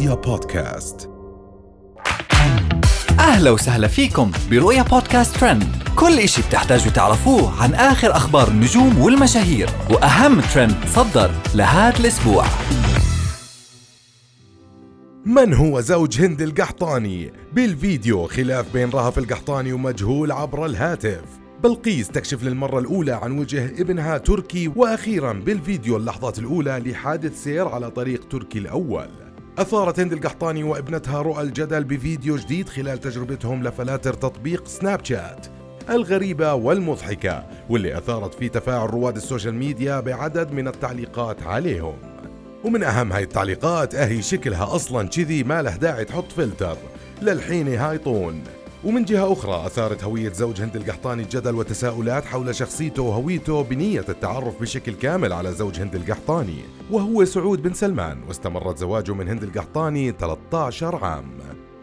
رؤيا بودكاست. أهلا وسهلا فيكم برؤيا بودكاست ترند. كل إشي بتحتاجوا تعرفوه عن آخر أخبار النجوم والمشاهير وأهم ترند صدر لهذا الأسبوع. من هو زوج هند القحطاني؟ بالفيديو خلاف بين رهف القحطاني ومجهول عبر الهاتف. بلقيس تكشف للمرة الأولى عن وجه ابنها تركي وأخيرا بالفيديو اللحظات الأولى لحادث سير على طريق تركي الأول. أثارت هند القحطاني وابنتها رؤى الجدل بفيديو جديد خلال تجربتهم لفلاتر تطبيق Snapchat الغريبة والمضحكة واللي أثارت فيه تفاعل رواد ال social media بعدد من التعليقات عليهم. ومن أهم هاي التعليقات أهي شكلها أصلا كذي ما له داعي تحط فلتر. للحين هاي طون. ومن جهة أخرى أثارت هوية زوج هند القحطاني الجدل وتساؤلات حول شخصيته وهويته بنية التعرف بشكل كامل على زوج هند القحطاني وهو سعود بن سلمان واستمرت زواجه من هند القحطاني 13 عام.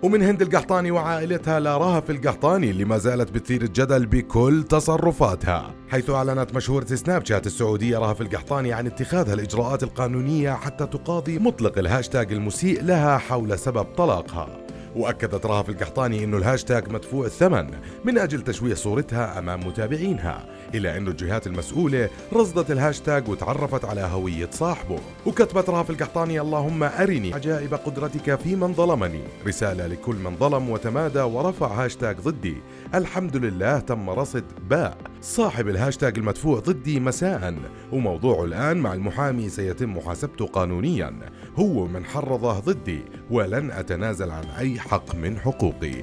ومن هند القحطاني وعائلتها لرهف القحطاني اللي ما زالت بتثير الجدل بكل تصرفاتها حيث أعلنت مشهورة Snapchat السعودية رهف القحطاني عن اتخاذها الإجراءات القانونية حتى تقاضي مطلق الهاشتاج المسيء لها حول سبب طلاقها. وأكدت رهف القحطاني إنه الهاشتاج مدفوع الثمن من أجل تشويه صورتها أمام متابعينها إلا إنه الجهات المسؤولة رصدت الهاشتاج وتعرفت على هوية صاحبه. وكتبت رهف القحطاني اللهم أرني عجائب قدرتك في من ظلمني. رسالة لكل من ظلم وتمادى ورفع هاشتاج ضدي. الحمد لله تم رصد باء. صاحب الهاشتاج المدفوع ضدي مساء. وموضوعه الآن مع المحامي سيتم محاسبته قانونيا. هو من حرضه ضدي ولن أتنازل عن أي حق من حقوقي.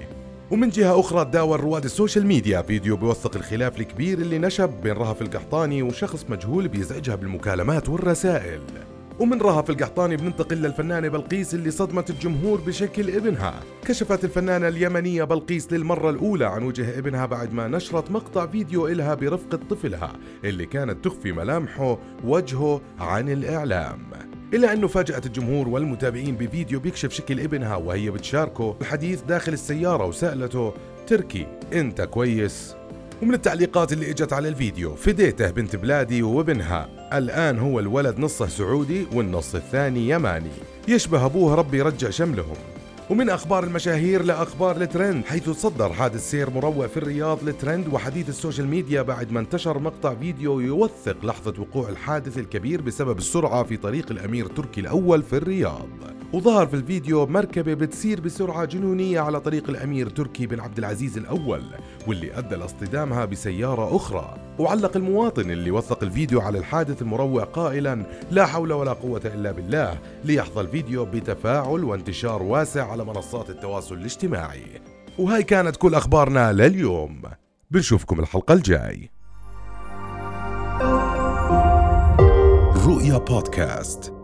ومن جهة أخرى تداول رواد ال social media فيديو بيوثق الخلاف الكبير اللي نشب بين رهف القحطاني وشخص مجهول بيزعجها بالمكالمات والرسائل. ومن رهف القحطاني بننتقل للفنانة بلقيس اللي صدمت الجمهور بشكل ابنها كشفت الفنانة اليمنية بلقيس للمرة الأولى عن وجه ابنها بعد ما نشرت مقطع فيديو إلها برفقة طفلها اللي كانت تخفي ملامحه وجهه عن الإعلام إلا أنه فاجأت الجمهور والمتابعين بفيديو بيكشف شكل ابنها وهي بتشاركه الحديث داخل السيارة وسألته تركي أنت كويس؟ ومن التعليقات اللي إجت على الفيديو فديته بنت بلادي وابنها. الآن هو الولد نصه سعودي والنص الثاني يماني. يشبه أبوه ربي يرجع شملهم. ومن أخبار المشاهير لأخبار الترند حيث تصدر حادث سير مروع في الرياض للترند وحديث ال social media بعد ما انتشر مقطع فيديو يوثق لحظة وقوع الحادث الكبير بسبب السرعة في طريق الأمير تركي الأول في الرياض. وظهر في الفيديو مركبة بتسير بسرعة جنونية على طريق الأمير تركي بن عبد العزيز الأول واللي أدى لاصطدامها بسيارة أخرى. وعلق المواطن اللي وثق الفيديو على الحادث المروع قائلا لا حول ولا قوة إلا بالله ليحظى الفيديو بتفاعل وانتشار واسع على منصات التواصل الاجتماعي. وهاي كانت كل أخبارنا لليوم. بنشوفكم الحلقة الجاي. رؤيا بودكاست.